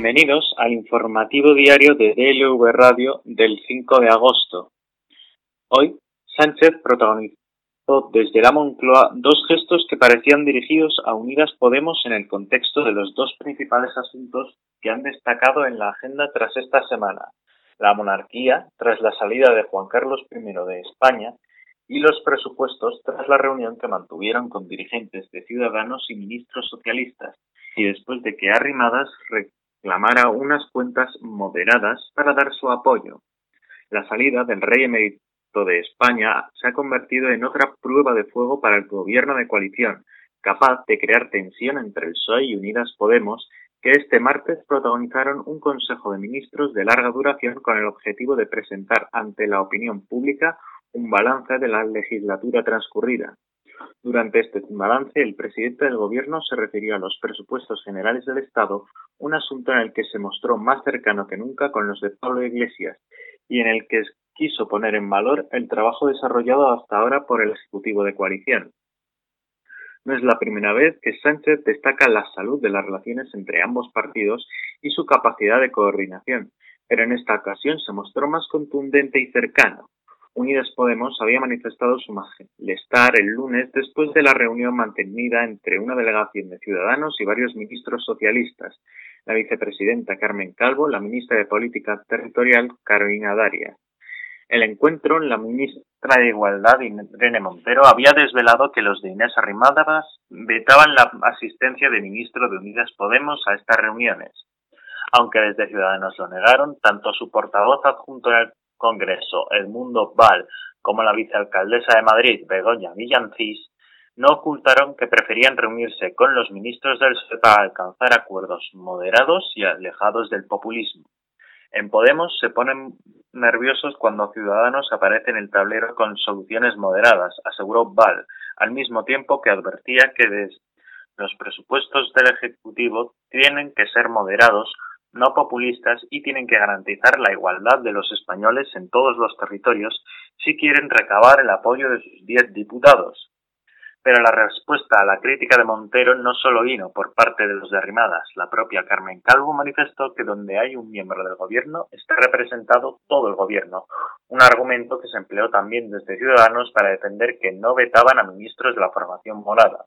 Bienvenidos al informativo diario de DLV Radio del 5 de agosto. Hoy, Sánchez protagonizó desde la Moncloa dos gestos que parecían dirigidos a Unidas Podemos en el contexto de los dos principales asuntos que han destacado en la agenda tras esta semana, la monarquía tras la salida de Juan Carlos I de España y los presupuestos tras la reunión que mantuvieron con dirigentes de Ciudadanos y ministros socialistas, y después de que Arrimadas reclamara unas cuentas moderadas para dar su apoyo. La salida del rey emérito de España se ha convertido en otra prueba de fuego para el gobierno de coalición, capaz de crear tensión entre el PSOE y Unidas Podemos, que este martes protagonizaron un Consejo de Ministros de larga duración con el objetivo de presentar ante la opinión pública un balance de la legislatura transcurrida. Durante este balance, el presidente del Gobierno se refirió a los presupuestos generales del Estado, un asunto en el que se mostró más cercano que nunca con los de Pablo Iglesias y en el que quiso poner en valor el trabajo desarrollado hasta ahora por el Ejecutivo de coalición. No es la primera vez que Sánchez destaca la salud de las relaciones entre ambos partidos y su capacidad de coordinación, pero en esta ocasión se mostró más contundente y cercano. Unidas Podemos había manifestado su malestar el lunes después de la reunión mantenida entre una delegación de ciudadanos y varios ministros socialistas, la vicepresidenta Carmen Calvo, la ministra de Política Territorial Carolina Darias. El encuentro, la ministra de Igualdad, Irene Montero, había desvelado que los de Inés Arrimadas vetaban la asistencia de ministros de Unidas Podemos a estas reuniones. Aunque desde Ciudadanos lo negaron, tanto su portavoz adjunto Congreso, Edmundo Val, como la vicealcaldesa de Madrid, Begoña Villancís, no ocultaron que preferían reunirse con los ministros del PSOE para alcanzar acuerdos moderados y alejados del populismo. En Podemos se ponen nerviosos cuando Ciudadanos aparece en el tablero con soluciones moderadas, aseguró Val, al mismo tiempo que advertía que los presupuestos del Ejecutivo tienen que ser moderados, no populistas y tienen que garantizar la igualdad de los españoles en todos los territorios si quieren recabar el apoyo de sus diez diputados. Pero la respuesta a la crítica de Montero no solo vino por parte de los derrimadas. La propia Carmen Calvo manifestó que donde hay un miembro del gobierno está representado todo el gobierno, un argumento que se empleó también desde Ciudadanos para defender que no vetaban a ministros de la formación morada.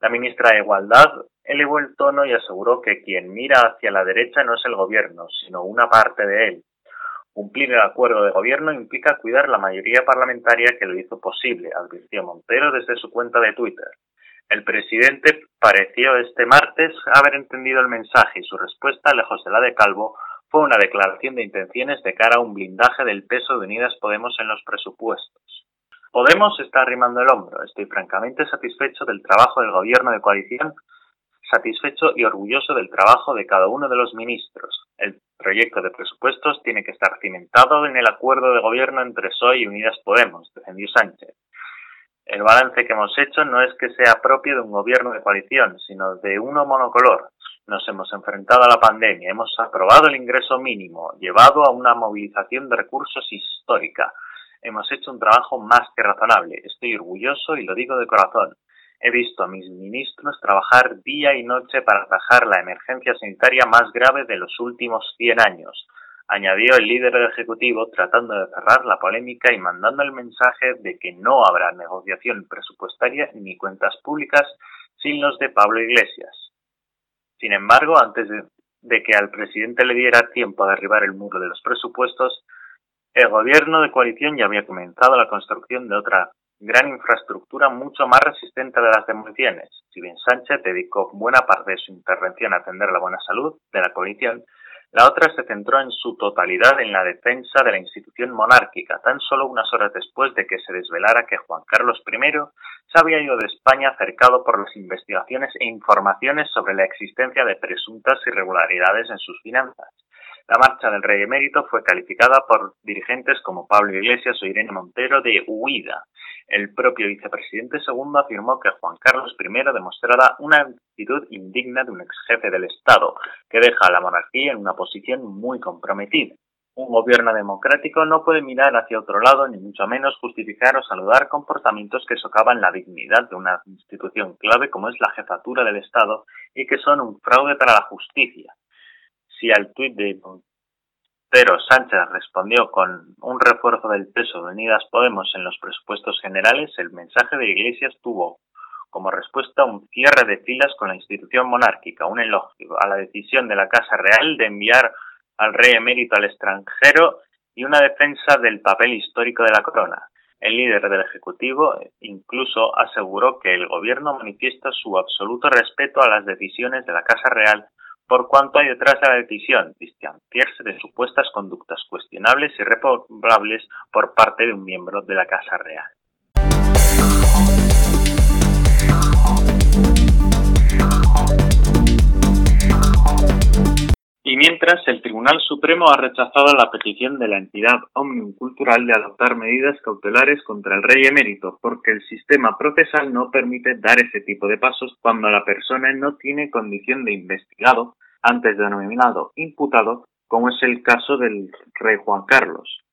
La ministra de Igualdad elevó el tono y aseguró que quien mira hacia la derecha no es el gobierno, sino una parte de él, Cumplir el acuerdo de gobierno implica cuidar la mayoría parlamentaria que lo hizo posible, advirtió Montero desde su cuenta de Twitter. El presidente pareció este martes haber entendido el mensaje y su respuesta, lejos de la de Calvo, fue una declaración de intenciones de cara a un blindaje del peso de Unidas Podemos en los presupuestos. Podemos está arrimando el hombro. Estoy francamente satisfecho del trabajo del gobierno de coalición satisfecho y orgulloso del trabajo de cada uno de los ministros. El proyecto de presupuestos tiene que estar cimentado en el acuerdo de gobierno entre PSOE y Unidas Podemos, defendió Sánchez. El balance que hemos hecho no es que sea propio de un gobierno de coalición, sino de uno monocolor. Nos hemos enfrentado a la pandemia, hemos aprobado el ingreso mínimo, llevado a una movilización de recursos histórica. Hemos hecho un trabajo más que razonable. Estoy orgulloso y lo digo de corazón. He visto a mis ministros trabajar día y noche para atajar la emergencia sanitaria más grave de los últimos 100 años, añadió el líder Ejecutivo tratando de cerrar la polémica y mandando el mensaje de que no habrá negociación presupuestaria ni cuentas públicas sin los de Pablo Iglesias. Sin embargo, antes de, de que al presidente le diera tiempo a derribar el muro de los presupuestos, el gobierno de coalición ya había comenzado la construcción de otra gran infraestructura mucho más resistente de las demoliciones. Si bien Sánchez dedicó buena parte de su intervención a atender la buena salud de la coalición, la otra se centró en su totalidad en la defensa de la institución monárquica, tan solo unas horas después de que se desvelara que Juan Carlos I se había ido de España cercado por las investigaciones e informaciones sobre la existencia de presuntas irregularidades en sus finanzas. La marcha del rey emérito fue calificada por dirigentes como Pablo Iglesias o Irene Montero de huida. El propio vicepresidente segundo afirmó que Juan Carlos I demostrara una actitud indigna de un ex jefe del Estado, que deja a la monarquía en una posición muy comprometida. Un gobierno democrático no puede mirar hacia otro lado, ni mucho menos justificar o saludar comportamientos que socavan la dignidad de una institución clave como es la jefatura del Estado y que son un fraude para la justicia. Sí al tuit de pero Sánchez respondió con un refuerzo del peso de Unidas Podemos en los presupuestos generales, el mensaje de Iglesias tuvo como respuesta un cierre de filas con la institución monárquica, un elogio a la decisión de la Casa Real de enviar al rey emérito al extranjero y una defensa del papel histórico de la corona. El líder del Ejecutivo incluso aseguró que el Gobierno manifiesta su absoluto respeto a las decisiones de la Casa Real por cuanto hay detrás de la decisión, distanciarse de supuestas conductas cuestionables y reprobables por parte de un miembro de la Casa Real. Y mientras, el Tribunal Supremo ha rechazado la petición de la entidad Omnium Cultural de adoptar medidas cautelares contra el rey emérito, porque el sistema procesal no permite dar ese tipo de pasos cuando la persona no tiene condición de investigado, antes denominado imputado, como es el caso del rey Juan Carlos.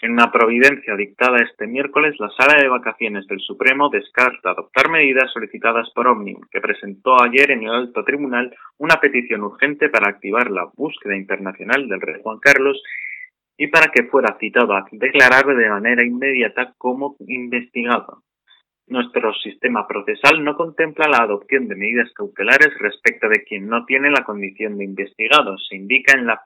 En una providencia dictada este miércoles, la Sala de Vacaciones del Supremo descarta adoptar medidas solicitadas por Omnium, que presentó ayer en el alto tribunal una petición urgente para activar la búsqueda internacional del rey Juan Carlos y para que fuera citado a declarar de manera inmediata como investigado. Nuestro sistema procesal no contempla la adopción de medidas cautelares respecto de quien no tiene la condición de investigado, se indica en la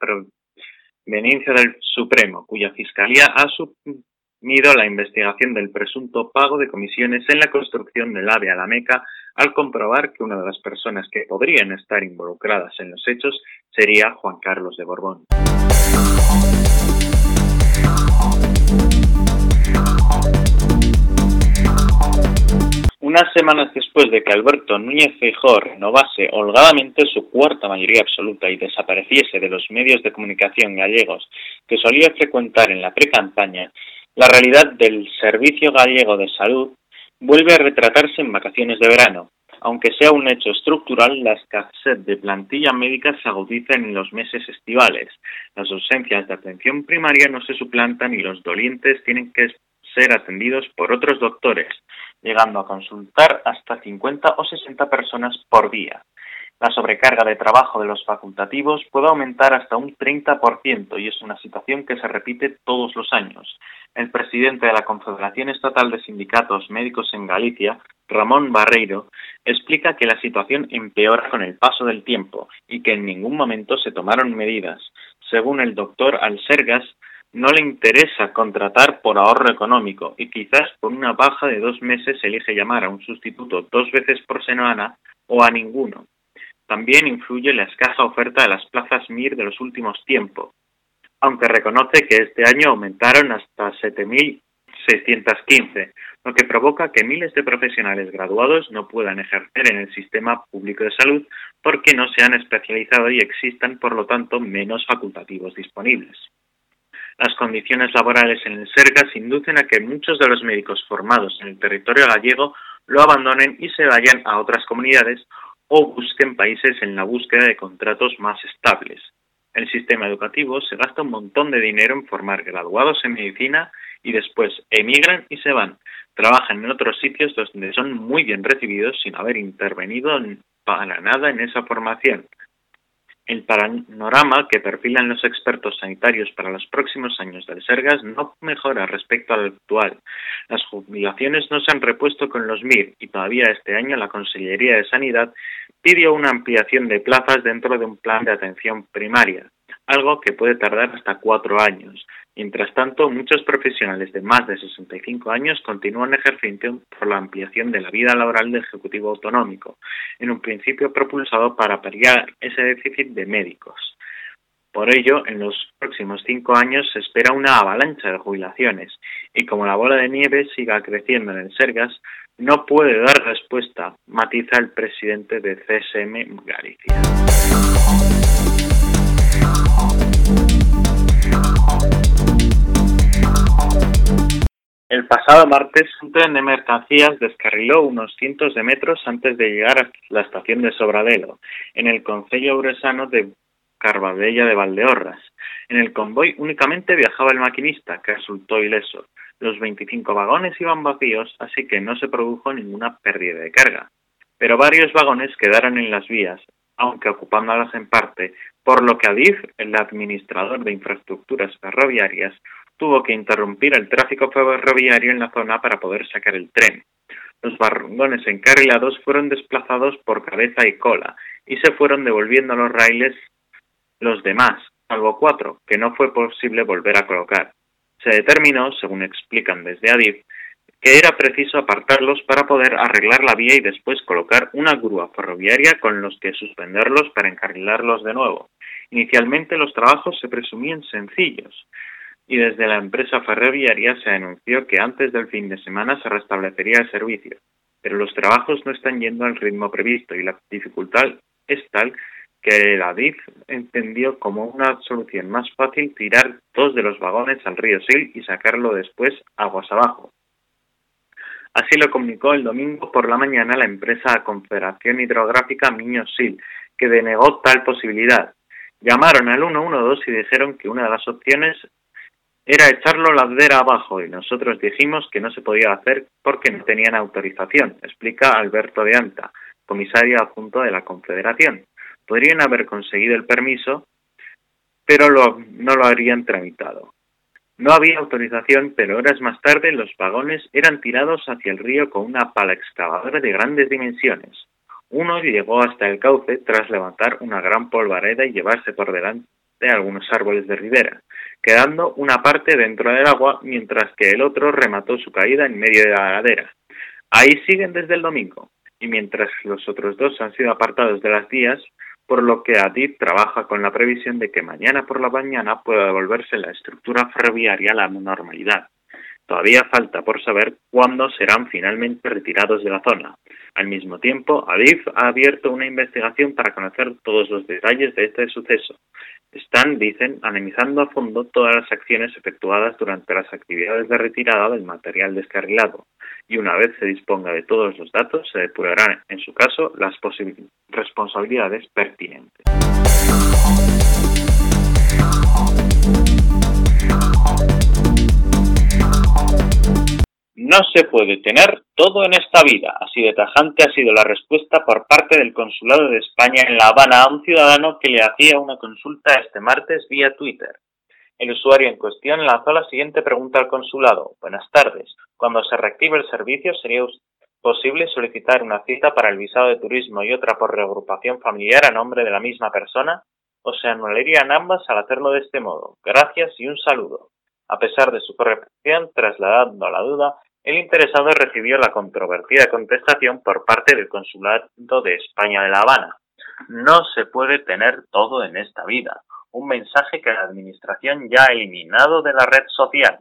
Veniencia del Supremo, cuya Fiscalía ha asumido la investigación del presunto pago de comisiones en la construcción del AVE a la Meca al comprobar que una de las personas que podrían estar involucradas en los hechos sería Juan Carlos de Borbón. Unas semanas después de que Alberto Núñez Feijóo renovase holgadamente su cuarta mayoría absoluta y desapareciese de los medios de comunicación gallegos que solía frecuentar en la precampaña, la realidad del Servicio Gallego de Salud vuelve a retratarse en vacaciones de verano. Aunque sea un hecho estructural, la escasez de plantilla médica se agudiza en los meses estivales. Las ausencias de atención primaria no se suplantan y los dolientes tienen que ser atendidos por otros doctores, llegando a consultar hasta 50 o 60 personas por día. La sobrecarga de trabajo de los facultativos puede aumentar hasta un 30% y es una situación que se repite todos los años. El presidente de la Confederación Estatal de Sindicatos Médicos en Galicia, Ramón Barreiro, explica que la situación empeora con el paso del tiempo y que en ningún momento se tomaron medidas. Según el doctor Alsergas, no le interesa contratar por ahorro económico y quizás por una baja de dos meses elige llamar a un sustituto dos veces por semana o a ninguno. También influye la escasa oferta de las plazas MIR de los últimos tiempos, aunque reconoce que este año aumentaron hasta 7.615, lo que provoca que miles de profesionales graduados no puedan ejercer en el sistema público de salud porque no se han especializado y existan, por lo tanto, menos facultativos disponibles. Las condiciones laborales en el Sergas inducen a que muchos de los médicos formados en el territorio gallego lo abandonen y se vayan a otras comunidades o busquen países en la búsqueda de contratos más estables. El sistema educativo se gasta un montón de dinero en formar graduados en medicina y después emigran y se van. Trabajan en otros sitios donde son muy bien recibidos sin haber intervenido para nada en esa formación. El panorama que perfilan los expertos sanitarios para los próximos años del Sergas no mejora respecto al actual. Las jubilaciones no se han repuesto con los MIR y todavía este año la Consellería de Sanidad pidió una ampliación de plazas dentro de un plan de atención primaria, algo que puede tardar hasta cuatro años. Mientras tanto, muchos profesionales de más de 65 años continúan ejerciendo por la ampliación de la vida laboral del Ejecutivo Autonómico, en un principio propulsado para paliar ese déficit de médicos. Por ello, en los próximos cinco años se espera una avalancha de jubilaciones y como la bola de nieve siga creciendo en el Sergas, no puede dar respuesta, matiza el presidente de CSM Galicia. El pasado martes, un tren de mercancías descarriló unos cientos de metros antes de llegar a la estación de Sobradelo, en el concello uresano de Carbabella de Valdeorras. En el convoy únicamente viajaba el maquinista, que resultó ileso. Los 25 vagones iban vacíos, así que no se produjo ninguna pérdida de carga. Pero varios vagones quedaron en las vías, aunque ocupándolas en parte, por lo que Adif, el administrador de infraestructuras ferroviarias, tuvo que interrumpir el tráfico ferroviario en la zona para poder sacar el tren. Los vagones encarrilados fueron desplazados por cabeza y cola y se fueron devolviendo a los raíles los demás, salvo cuatro, que no fue posible volver a colocar. Se determinó, según explican desde Adif, que era preciso apartarlos para poder arreglar la vía y después colocar una grúa ferroviaria con los que suspenderlos para encarrilarlos de nuevo. Inicialmente los trabajos se presumían sencillos y desde la empresa ferroviaria se anunció que antes del fin de semana se restablecería el servicio, pero los trabajos no están yendo al ritmo previsto y la dificultad es tal que la DIF entendió como una solución más fácil tirar dos de los vagones al río Sil y sacarlo después aguas abajo. Así lo comunicó el domingo por la mañana la empresa Confederación Hidrográfica Miño Sil, que denegó tal posibilidad. Llamaron al 112 y dijeron que una de las opciones era echarlo ladera abajo y nosotros dijimos que no se podía hacer porque no tenían autorización, explica Alberto de Anta, comisario adjunto de la Confederación. Podrían haber conseguido el permiso, pero no lo habrían tramitado. No había autorización, pero horas más tarde los vagones eran tirados hacia el río con una pala excavadora de grandes dimensiones. Uno llegó hasta el cauce tras levantar una gran polvareda y llevarse por delante algunos árboles de ribera, quedando una parte dentro del agua mientras que el otro remató su caída en medio de la ladera. Ahí siguen desde el domingo, y mientras los otros dos han sido apartados de las vías, por lo que Adif trabaja con la previsión de que mañana por la mañana pueda devolverse la estructura ferroviaria a la normalidad. Todavía falta por saber cuándo serán finalmente retirados de la zona. Al mismo tiempo, Adif ha abierto una investigación para conocer todos los detalles de este suceso. Están, dicen, analizando a fondo todas las acciones efectuadas durante las actividades de retirada del material descarrilado y una vez se disponga de todos los datos se depurarán, en su caso, las responsabilidades pertinentes. No se puede tener todo en esta vida. Así de tajante ha sido la respuesta por parte del Consulado de España en La Habana a un ciudadano que le hacía una consulta este martes vía Twitter. El usuario en cuestión lanzó la siguiente pregunta al consulado. Buenas tardes. Cuando se reactive el servicio, ¿sería posible solicitar una cita para el visado de turismo y otra por reagrupación familiar a nombre de la misma persona? ¿O se anularían ambas al hacerlo de este modo? Gracias y un saludo. A pesar de su corrección, trasladando la duda, el interesado recibió la controvertida contestación por parte del Consulado de España de La Habana. No se puede tener todo en esta vida. Un mensaje que la Administración ya ha eliminado de la red social.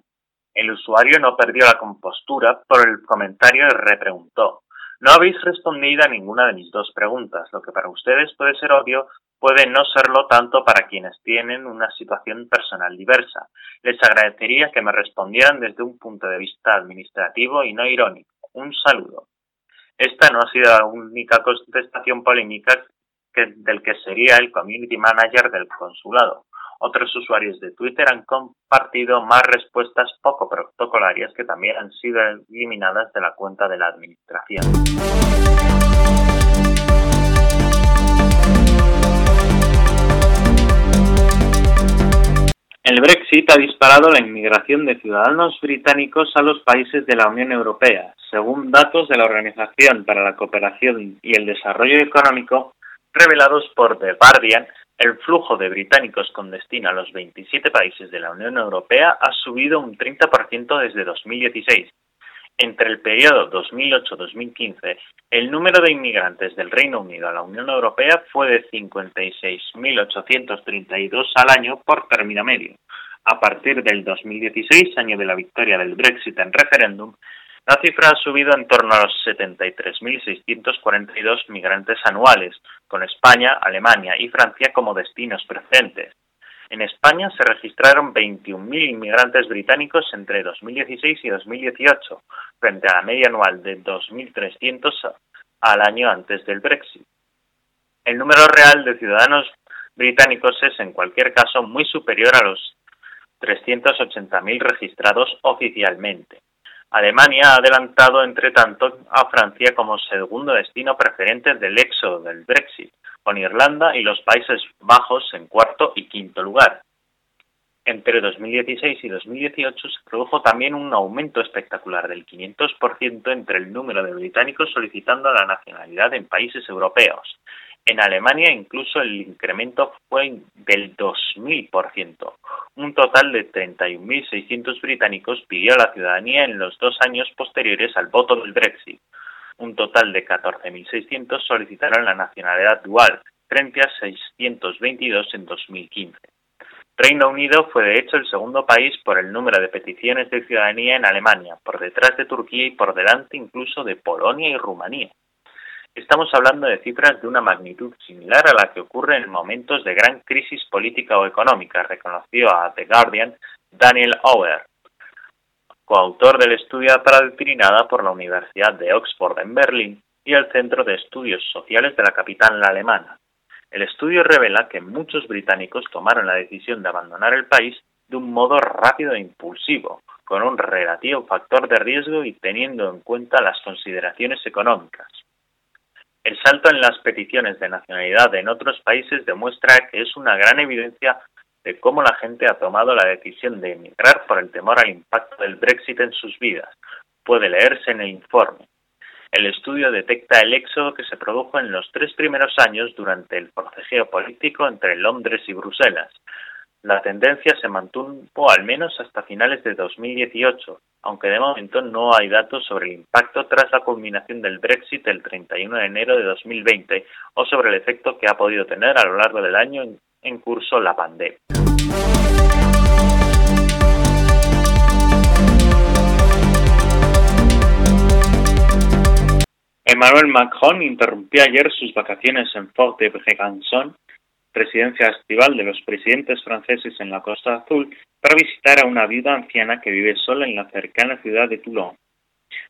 El usuario no perdió la compostura por el comentario y repreguntó. No habéis respondido a ninguna de mis dos preguntas. Lo que para ustedes puede ser obvio puede no serlo tanto para quienes tienen una situación personal diversa. Les agradecería que me respondieran desde un punto de vista administrativo y no irónico. Un saludo. Esta no ha sido la única contestación polémica del que sería el community manager del consulado. Otros usuarios de Twitter han compartido más respuestas poco protocolarias que también han sido eliminadas de la cuenta de la administración. El Brexit ha disparado la inmigración de ciudadanos británicos a los países de la Unión Europea. Según datos de la Organización para la Cooperación y el Desarrollo Económico, revelados por The Guardian, el flujo de británicos con destino a los 27 países de la Unión Europea ha subido un 30% desde 2016. Entre el periodo 2008-2015, el número de inmigrantes del Reino Unido a la Unión Europea fue de 56.832 al año por término medio. A partir del 2016, año de la victoria del Brexit en referéndum, la cifra ha subido en torno a los 73.642 migrantes anuales, con España, Alemania y Francia como destinos preferentes. En España se registraron 21.000 inmigrantes británicos entre 2016 y 2018, frente a la media anual de 2.300 al año antes del Brexit. El número real de ciudadanos británicos es, en cualquier caso, muy superior a los 380.000 registrados oficialmente. Alemania ha adelantado, entre tanto, a Francia como segundo destino preferente del éxodo del Brexit, con Irlanda y los Países Bajos en cuarto y quinto lugar. Entre 2016 y 2018 se produjo también un aumento espectacular del 500% entre el número de británicos solicitando la nacionalidad en países europeos. En Alemania incluso el incremento fue del 2.000%. Un total de 31.600 británicos pidió la ciudadanía en los dos años posteriores al voto del Brexit. Un total de 14.600 solicitaron la nacionalidad dual, frente a 622 en 2015. Reino Unido fue de hecho el segundo país por el número de peticiones de ciudadanía en Alemania, por detrás de Turquía y por delante incluso de Polonia y Rumanía. Estamos hablando de cifras de una magnitud similar a la que ocurre en momentos de gran crisis política o económica, reconoció a The Guardian Daniel Auer, coautor del estudio palatrinada por la Universidad de Oxford en Berlín y el Centro de Estudios Sociales de la capital alemana. El estudio revela que muchos británicos tomaron la decisión de abandonar el país de un modo rápido e impulsivo, con un relativo factor de riesgo y teniendo en cuenta las consideraciones económicas. El salto en las peticiones de nacionalidad en otros países demuestra que es una gran evidencia de cómo la gente ha tomado la decisión de emigrar por el temor al impacto del Brexit en sus vidas. Puede leerse en el informe. El estudio detecta el éxodo que se produjo en los tres primeros años durante el forcejeo político entre Londres y Bruselas. La tendencia se mantuvo al menos hasta finales de 2018, aunque de momento no hay datos sobre el impacto tras la culminación del Brexit el 31 de enero de 2020 o sobre el efecto que ha podido tener a lo largo del año en curso la pandemia. Emmanuel Macron interrumpió ayer sus vacaciones en Fort de Brégançon, residencia estival de los presidentes franceses en la Costa Azul, para visitar a una viuda anciana que vive sola en la cercana ciudad de Toulon.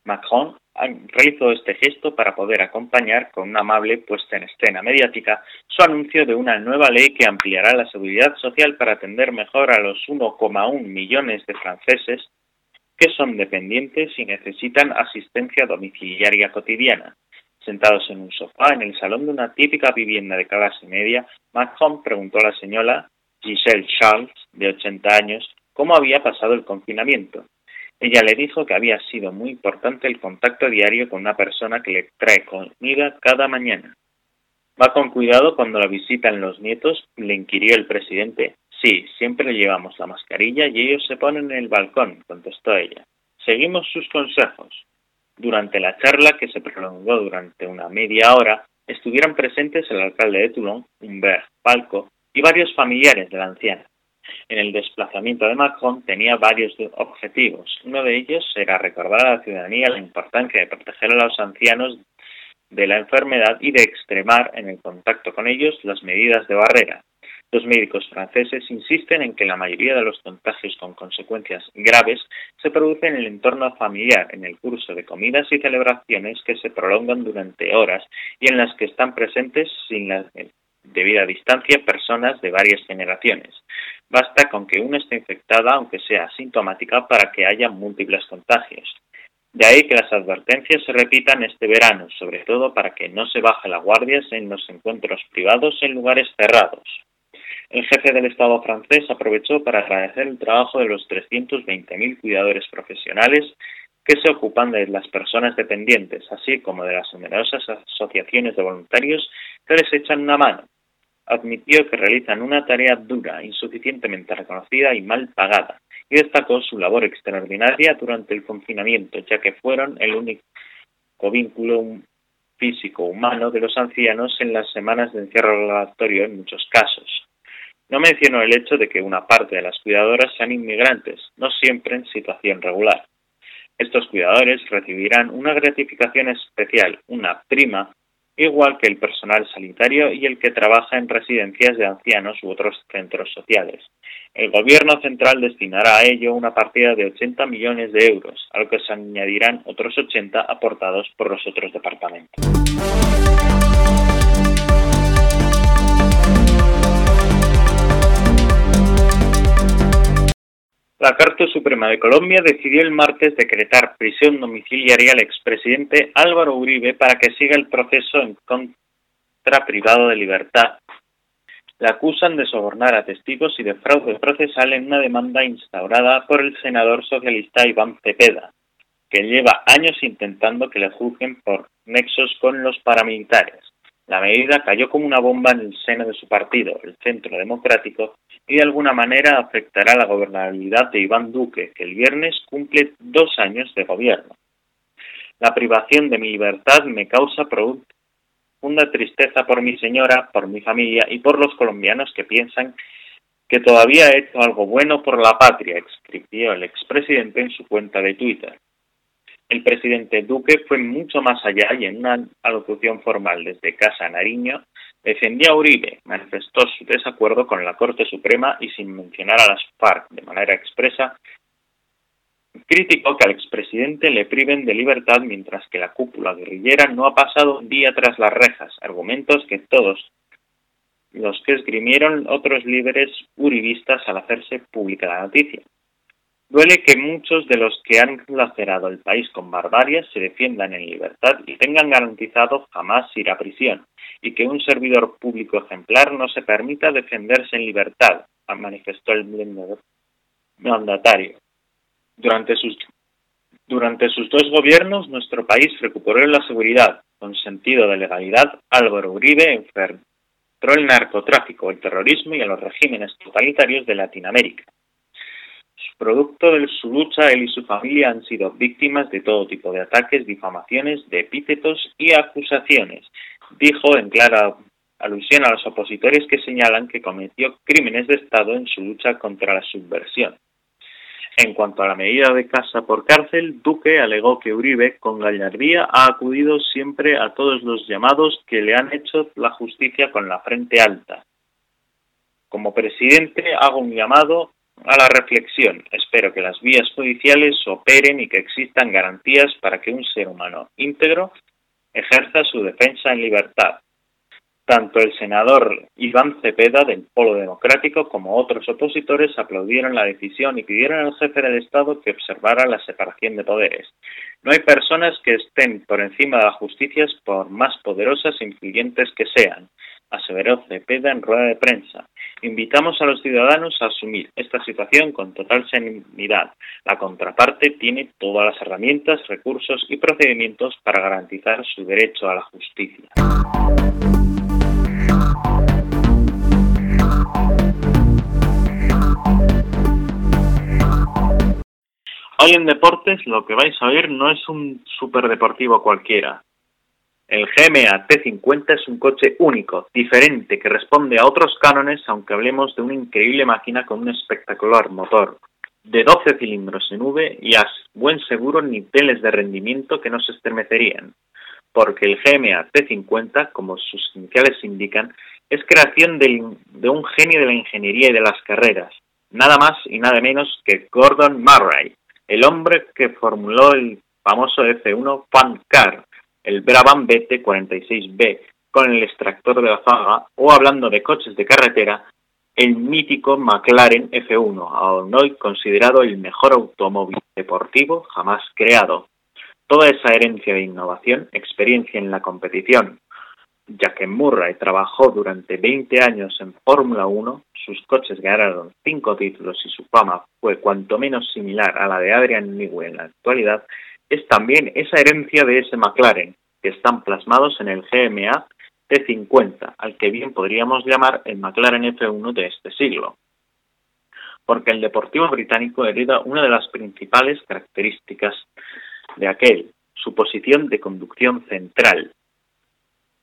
Macron realizó este gesto para poder acompañar con una amable puesta en escena mediática su anuncio de una nueva ley que ampliará la seguridad social para atender mejor a los 1,1 millones de franceses que son dependientes y necesitan asistencia domiciliaria cotidiana. Sentados en un sofá en el salón de una típica vivienda de clase media, Macron preguntó a la señora Giselle Charles, de 80 años, cómo había pasado el confinamiento. Ella le dijo que había sido muy importante el contacto diario con una persona que le trae comida cada mañana. Va con cuidado cuando la visitan los nietos, le inquirió el presidente, Sí, siempre llevamos la mascarilla y ellos se ponen en el balcón, contestó ella. Seguimos sus consejos. Durante la charla, que se prolongó durante una media hora, estuvieron presentes el alcalde de Toulon, Humbert Palco, y varios familiares de la anciana. En el desplazamiento de Macron tenía varios objetivos. Uno de ellos era recordar a la ciudadanía la importancia de proteger a los ancianos de la enfermedad y de extremar en el contacto con ellos las medidas de barrera. Los médicos franceses insisten en que la mayoría de los contagios con consecuencias graves se producen en el entorno familiar, en el curso de comidas y celebraciones que se prolongan durante horas y en las que están presentes sin la debida distancia personas de varias generaciones. Basta con que una esté infectada, aunque sea asintomática, para que haya múltiples contagios. De ahí que las advertencias se repitan este verano, sobre todo para que no se baje la guardia en los encuentros privados en lugares cerrados. El jefe del Estado francés aprovechó para agradecer el trabajo de los 320.000 cuidadores profesionales que se ocupan de las personas dependientes, así como de las numerosas asociaciones de voluntarios que les echan una mano. Admitió que realizan una tarea dura, insuficientemente reconocida y mal pagada, y destacó su labor extraordinaria durante el confinamiento, ya que fueron el único vínculo físico humano de los ancianos en las semanas de encierro relatorio en muchos casos. No menciono el hecho de que una parte de las cuidadoras sean inmigrantes, no siempre en situación regular. Estos cuidadores recibirán una gratificación especial, una prima, igual que el personal sanitario y el que trabaja en residencias de ancianos u otros centros sociales. El Gobierno central destinará a ello una partida de 80 millones de euros, al que se añadirán otros 80 aportados por los otros departamentos. La Corte Suprema de Colombia decidió el martes decretar prisión domiciliaria al expresidente Álvaro Uribe para que siga el proceso en muestra privado de libertad. Le acusan de sobornar a testigos y de fraude procesal en una demanda instaurada por el senador socialista Iván Cepeda, que lleva años intentando que le juzguen por nexos con los paramilitares. La medida cayó como una bomba en el seno de su partido, el Centro Democrático, y de alguna manera afectará la gobernabilidad de Iván Duque, que el viernes cumple dos años de gobierno. La privación de mi libertad me causa profunda tristeza por mi señora, por mi familia y por los colombianos que piensan que todavía he hecho algo bueno por la patria, escribió el expresidente en su cuenta de Twitter. El presidente Duque fue mucho más allá y en una alocución formal desde Casa Nariño defendió a Uribe, manifestó su desacuerdo con la Corte Suprema y sin mencionar a las FARC de manera expresa, criticó que al expresidente le priven de libertad mientras que la cúpula guerrillera no ha pasado un día tras las rejas, argumentos que todos los que esgrimieron otros líderes uribistas al hacerse pública la noticia. Duele que muchos de los que han lacerado el país con barbarie se defiendan en libertad y tengan garantizado jamás ir a prisión, y que un servidor público ejemplar no se permita defenderse en libertad, manifestó el mandatario. Durante sus, durante sus dos gobiernos, nuestro país recuperó la seguridad. Con sentido de legalidad, Álvaro Uribe enfermó el narcotráfico, el terrorismo y a los regímenes totalitarios de Latinoamérica. Producto de su lucha, él y su familia han sido víctimas de todo tipo de ataques, difamaciones, de epítetos y acusaciones, dijo en clara alusión a los opositores que señalan que cometió crímenes de Estado en su lucha contra la subversión. En cuanto a la medida de casa por cárcel, Duque alegó que Uribe, con gallardía, ha acudido siempre a todos los llamados que le han hecho la justicia con la frente alta. Como presidente hago un llamado a la reflexión. Espero que las vías judiciales operen y que existan garantías para que un ser humano íntegro ejerza su defensa en libertad. Tanto el senador Iván Cepeda del Polo Democrático como otros opositores aplaudieron la decisión y pidieron al jefe del Estado que observara la separación de poderes. No hay personas que estén por encima de la justicia por más poderosas e influyentes que sean aseveró Cepeda en rueda de prensa. Invitamos a los ciudadanos a asumir esta situación con total serenidad. La contraparte tiene todas las herramientas, recursos y procedimientos para garantizar su derecho a la justicia. Hoy en Deportes lo que vais a oír no es un superdeportivo cualquiera, el GMA T50 es un coche único, diferente, que responde a otros cánones, aunque hablemos de una increíble máquina con un espectacular motor de 12 cilindros en V y a buen seguro niveles de rendimiento que no se estremecerían, porque el GMA T50, como sus iniciales indican, es creación de, un genio de la ingeniería y de las carreras, nada más y nada menos que Gordon Murray, el hombre que formuló el famoso F1 Fan Car, el Brabham BT46B con el extractor de la faga o hablando de coches de carretera, el mítico McLaren F1, aún hoy considerado el mejor automóvil deportivo jamás creado. Toda esa herencia de innovación, experiencia en la competición, ya que Murray trabajó durante 20 años en Fórmula 1, sus coches ganaron 5 títulos y su fama fue cuanto menos similar a la de Adrian Newey en la actualidad, es también esa herencia de ese McLaren, que están plasmados en el GMA T50, al que bien podríamos llamar el McLaren F1 de este siglo. Porque el deportivo británico hereda una de las principales características de aquel, su posición de conducción central.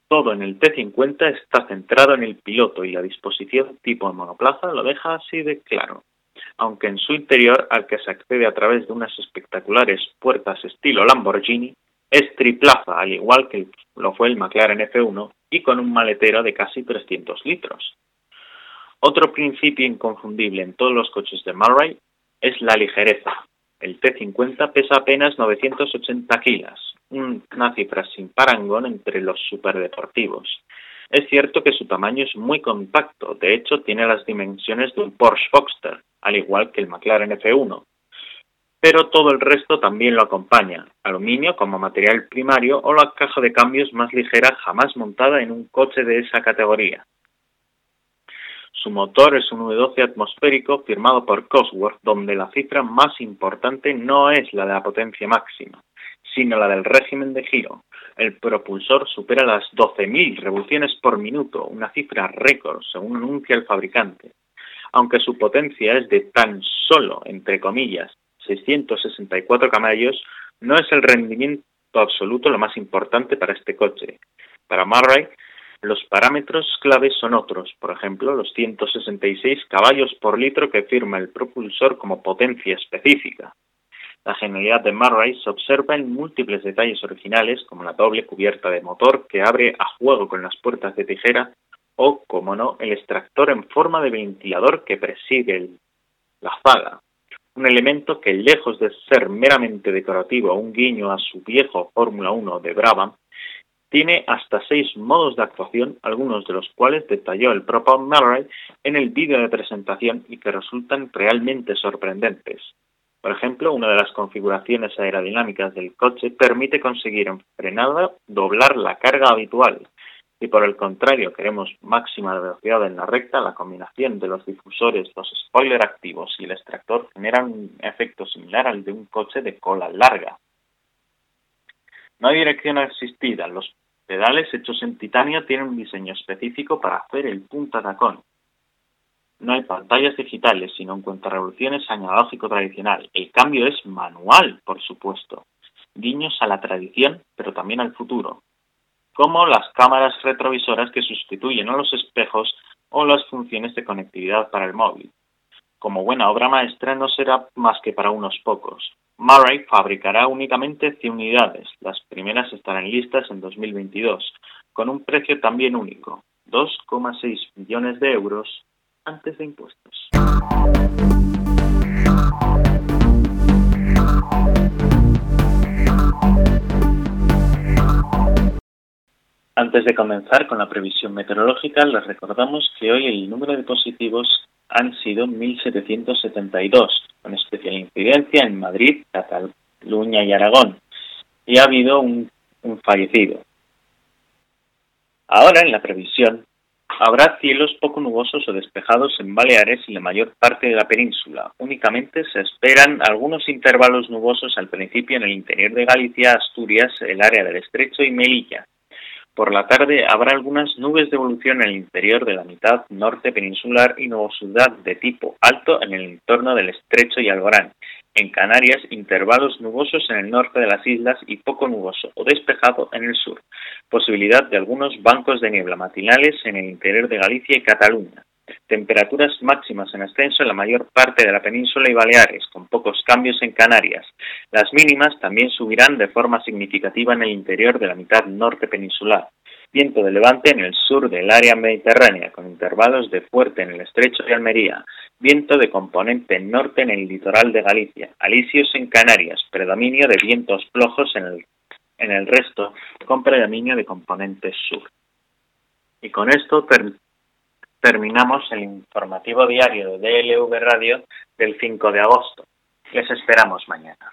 Todo en el T50 está centrado en el piloto y la disposición tipo monoplaza lo deja así de claro aunque en su interior, al que se accede a través de unas espectaculares puertas estilo Lamborghini, es triplaza, al igual que lo fue el McLaren F1, y con un maletero de casi 300 litros. Otro principio inconfundible en todos los coches de Murray es la ligereza. El T50 pesa apenas 980 kilos, una cifra sin parangón entre los superdeportivos. Es cierto que su tamaño es muy compacto, de hecho tiene las dimensiones de un Porsche Boxster, al igual que el McLaren F1. pero todo el resto también lo acompaña, aluminio como material primario o la caja de cambios más ligera jamás montada en un coche de esa categoría. Su motor es un V12 atmosférico firmado por Cosworth, donde la cifra más importante no es la de la potencia máxima, sino la del régimen de giro. El propulsor supera las 12.000 revoluciones por minuto, una cifra récord, según anuncia el fabricante. Aunque su potencia es de tan solo, entre comillas, 664 caballos, no es el rendimiento absoluto lo más importante para este coche. Para Murray, los parámetros claves son otros, por ejemplo, los 166 caballos por litro que firma el propulsor como potencia específica. La genialidad de Murray se observa en múltiples detalles originales, como la doble cubierta de motor que abre a juego con las puertas de tijera, o, como no, el extractor en forma de ventilador que preside la zaga. Un elemento que, lejos de ser meramente decorativo o un guiño a su viejo Fórmula 1 de Brabham, tiene hasta seis modos de actuación, algunos de los cuales detalló el propio Murray en el vídeo de presentación y que resultan realmente sorprendentes. Por ejemplo, una de las configuraciones aerodinámicas del coche permite conseguir en frenada doblar la carga habitual. Si por el contrario queremos máxima velocidad en la recta, la combinación de los difusores, los spoilers activos y el extractor generan un efecto similar al de un coche de cola larga. No hay dirección asistida. Los pedales hechos en titanio tienen un diseño específico para hacer el punta tacón. No hay pantallas digitales, sino a revoluciones analógico tradicional. El cambio es manual, por supuesto. Guiños a la tradición, pero también al futuro. Como las cámaras retrovisoras que sustituyen a los espejos o las funciones de conectividad para el móvil. Como buena obra maestra no será más que para unos pocos. Murray fabricará únicamente 100 unidades. Las primeras estarán listas en 2022, con un precio también único, 2,6 millones de euros antes de impuestos. Antes de comenzar con la previsión meteorológica, les recordamos que hoy el número de positivos han sido 1.772, con especial incidencia en Madrid, Cataluña y Aragón, y ha habido un, fallecido. Ahora, en la previsión, habrá cielos poco nubosos o despejados en Baleares y la mayor parte de la península. Únicamente se esperan algunos intervalos nubosos al principio en el interior de Galicia, Asturias, el área del Estrecho y Melilla. Por la tarde habrá algunas nubes de evolución en el interior de la mitad norte peninsular y nubosidad de tipo alto en el entorno del estrecho y Alborán. En Canarias, intervalos nubosos en el norte de las islas y poco nuboso o despejado en el sur. Posibilidad de algunos bancos de niebla matinales en el interior de Galicia y Cataluña. Temperaturas máximas en ascenso en la mayor parte de la península y Baleares, con pocos cambios en Canarias. Las mínimas también subirán de forma significativa en el interior de la mitad norte peninsular. Viento de levante en el sur del área mediterránea, con intervalos de fuerte en el estrecho de Almería. Viento de componente norte en el litoral de Galicia. Alisios en Canarias. Predominio de vientos flojos en el, en el resto, con predominio de componente sur. Y con esto terminamos el informativo diario de LV Radio del 5 de agosto. Les esperamos mañana.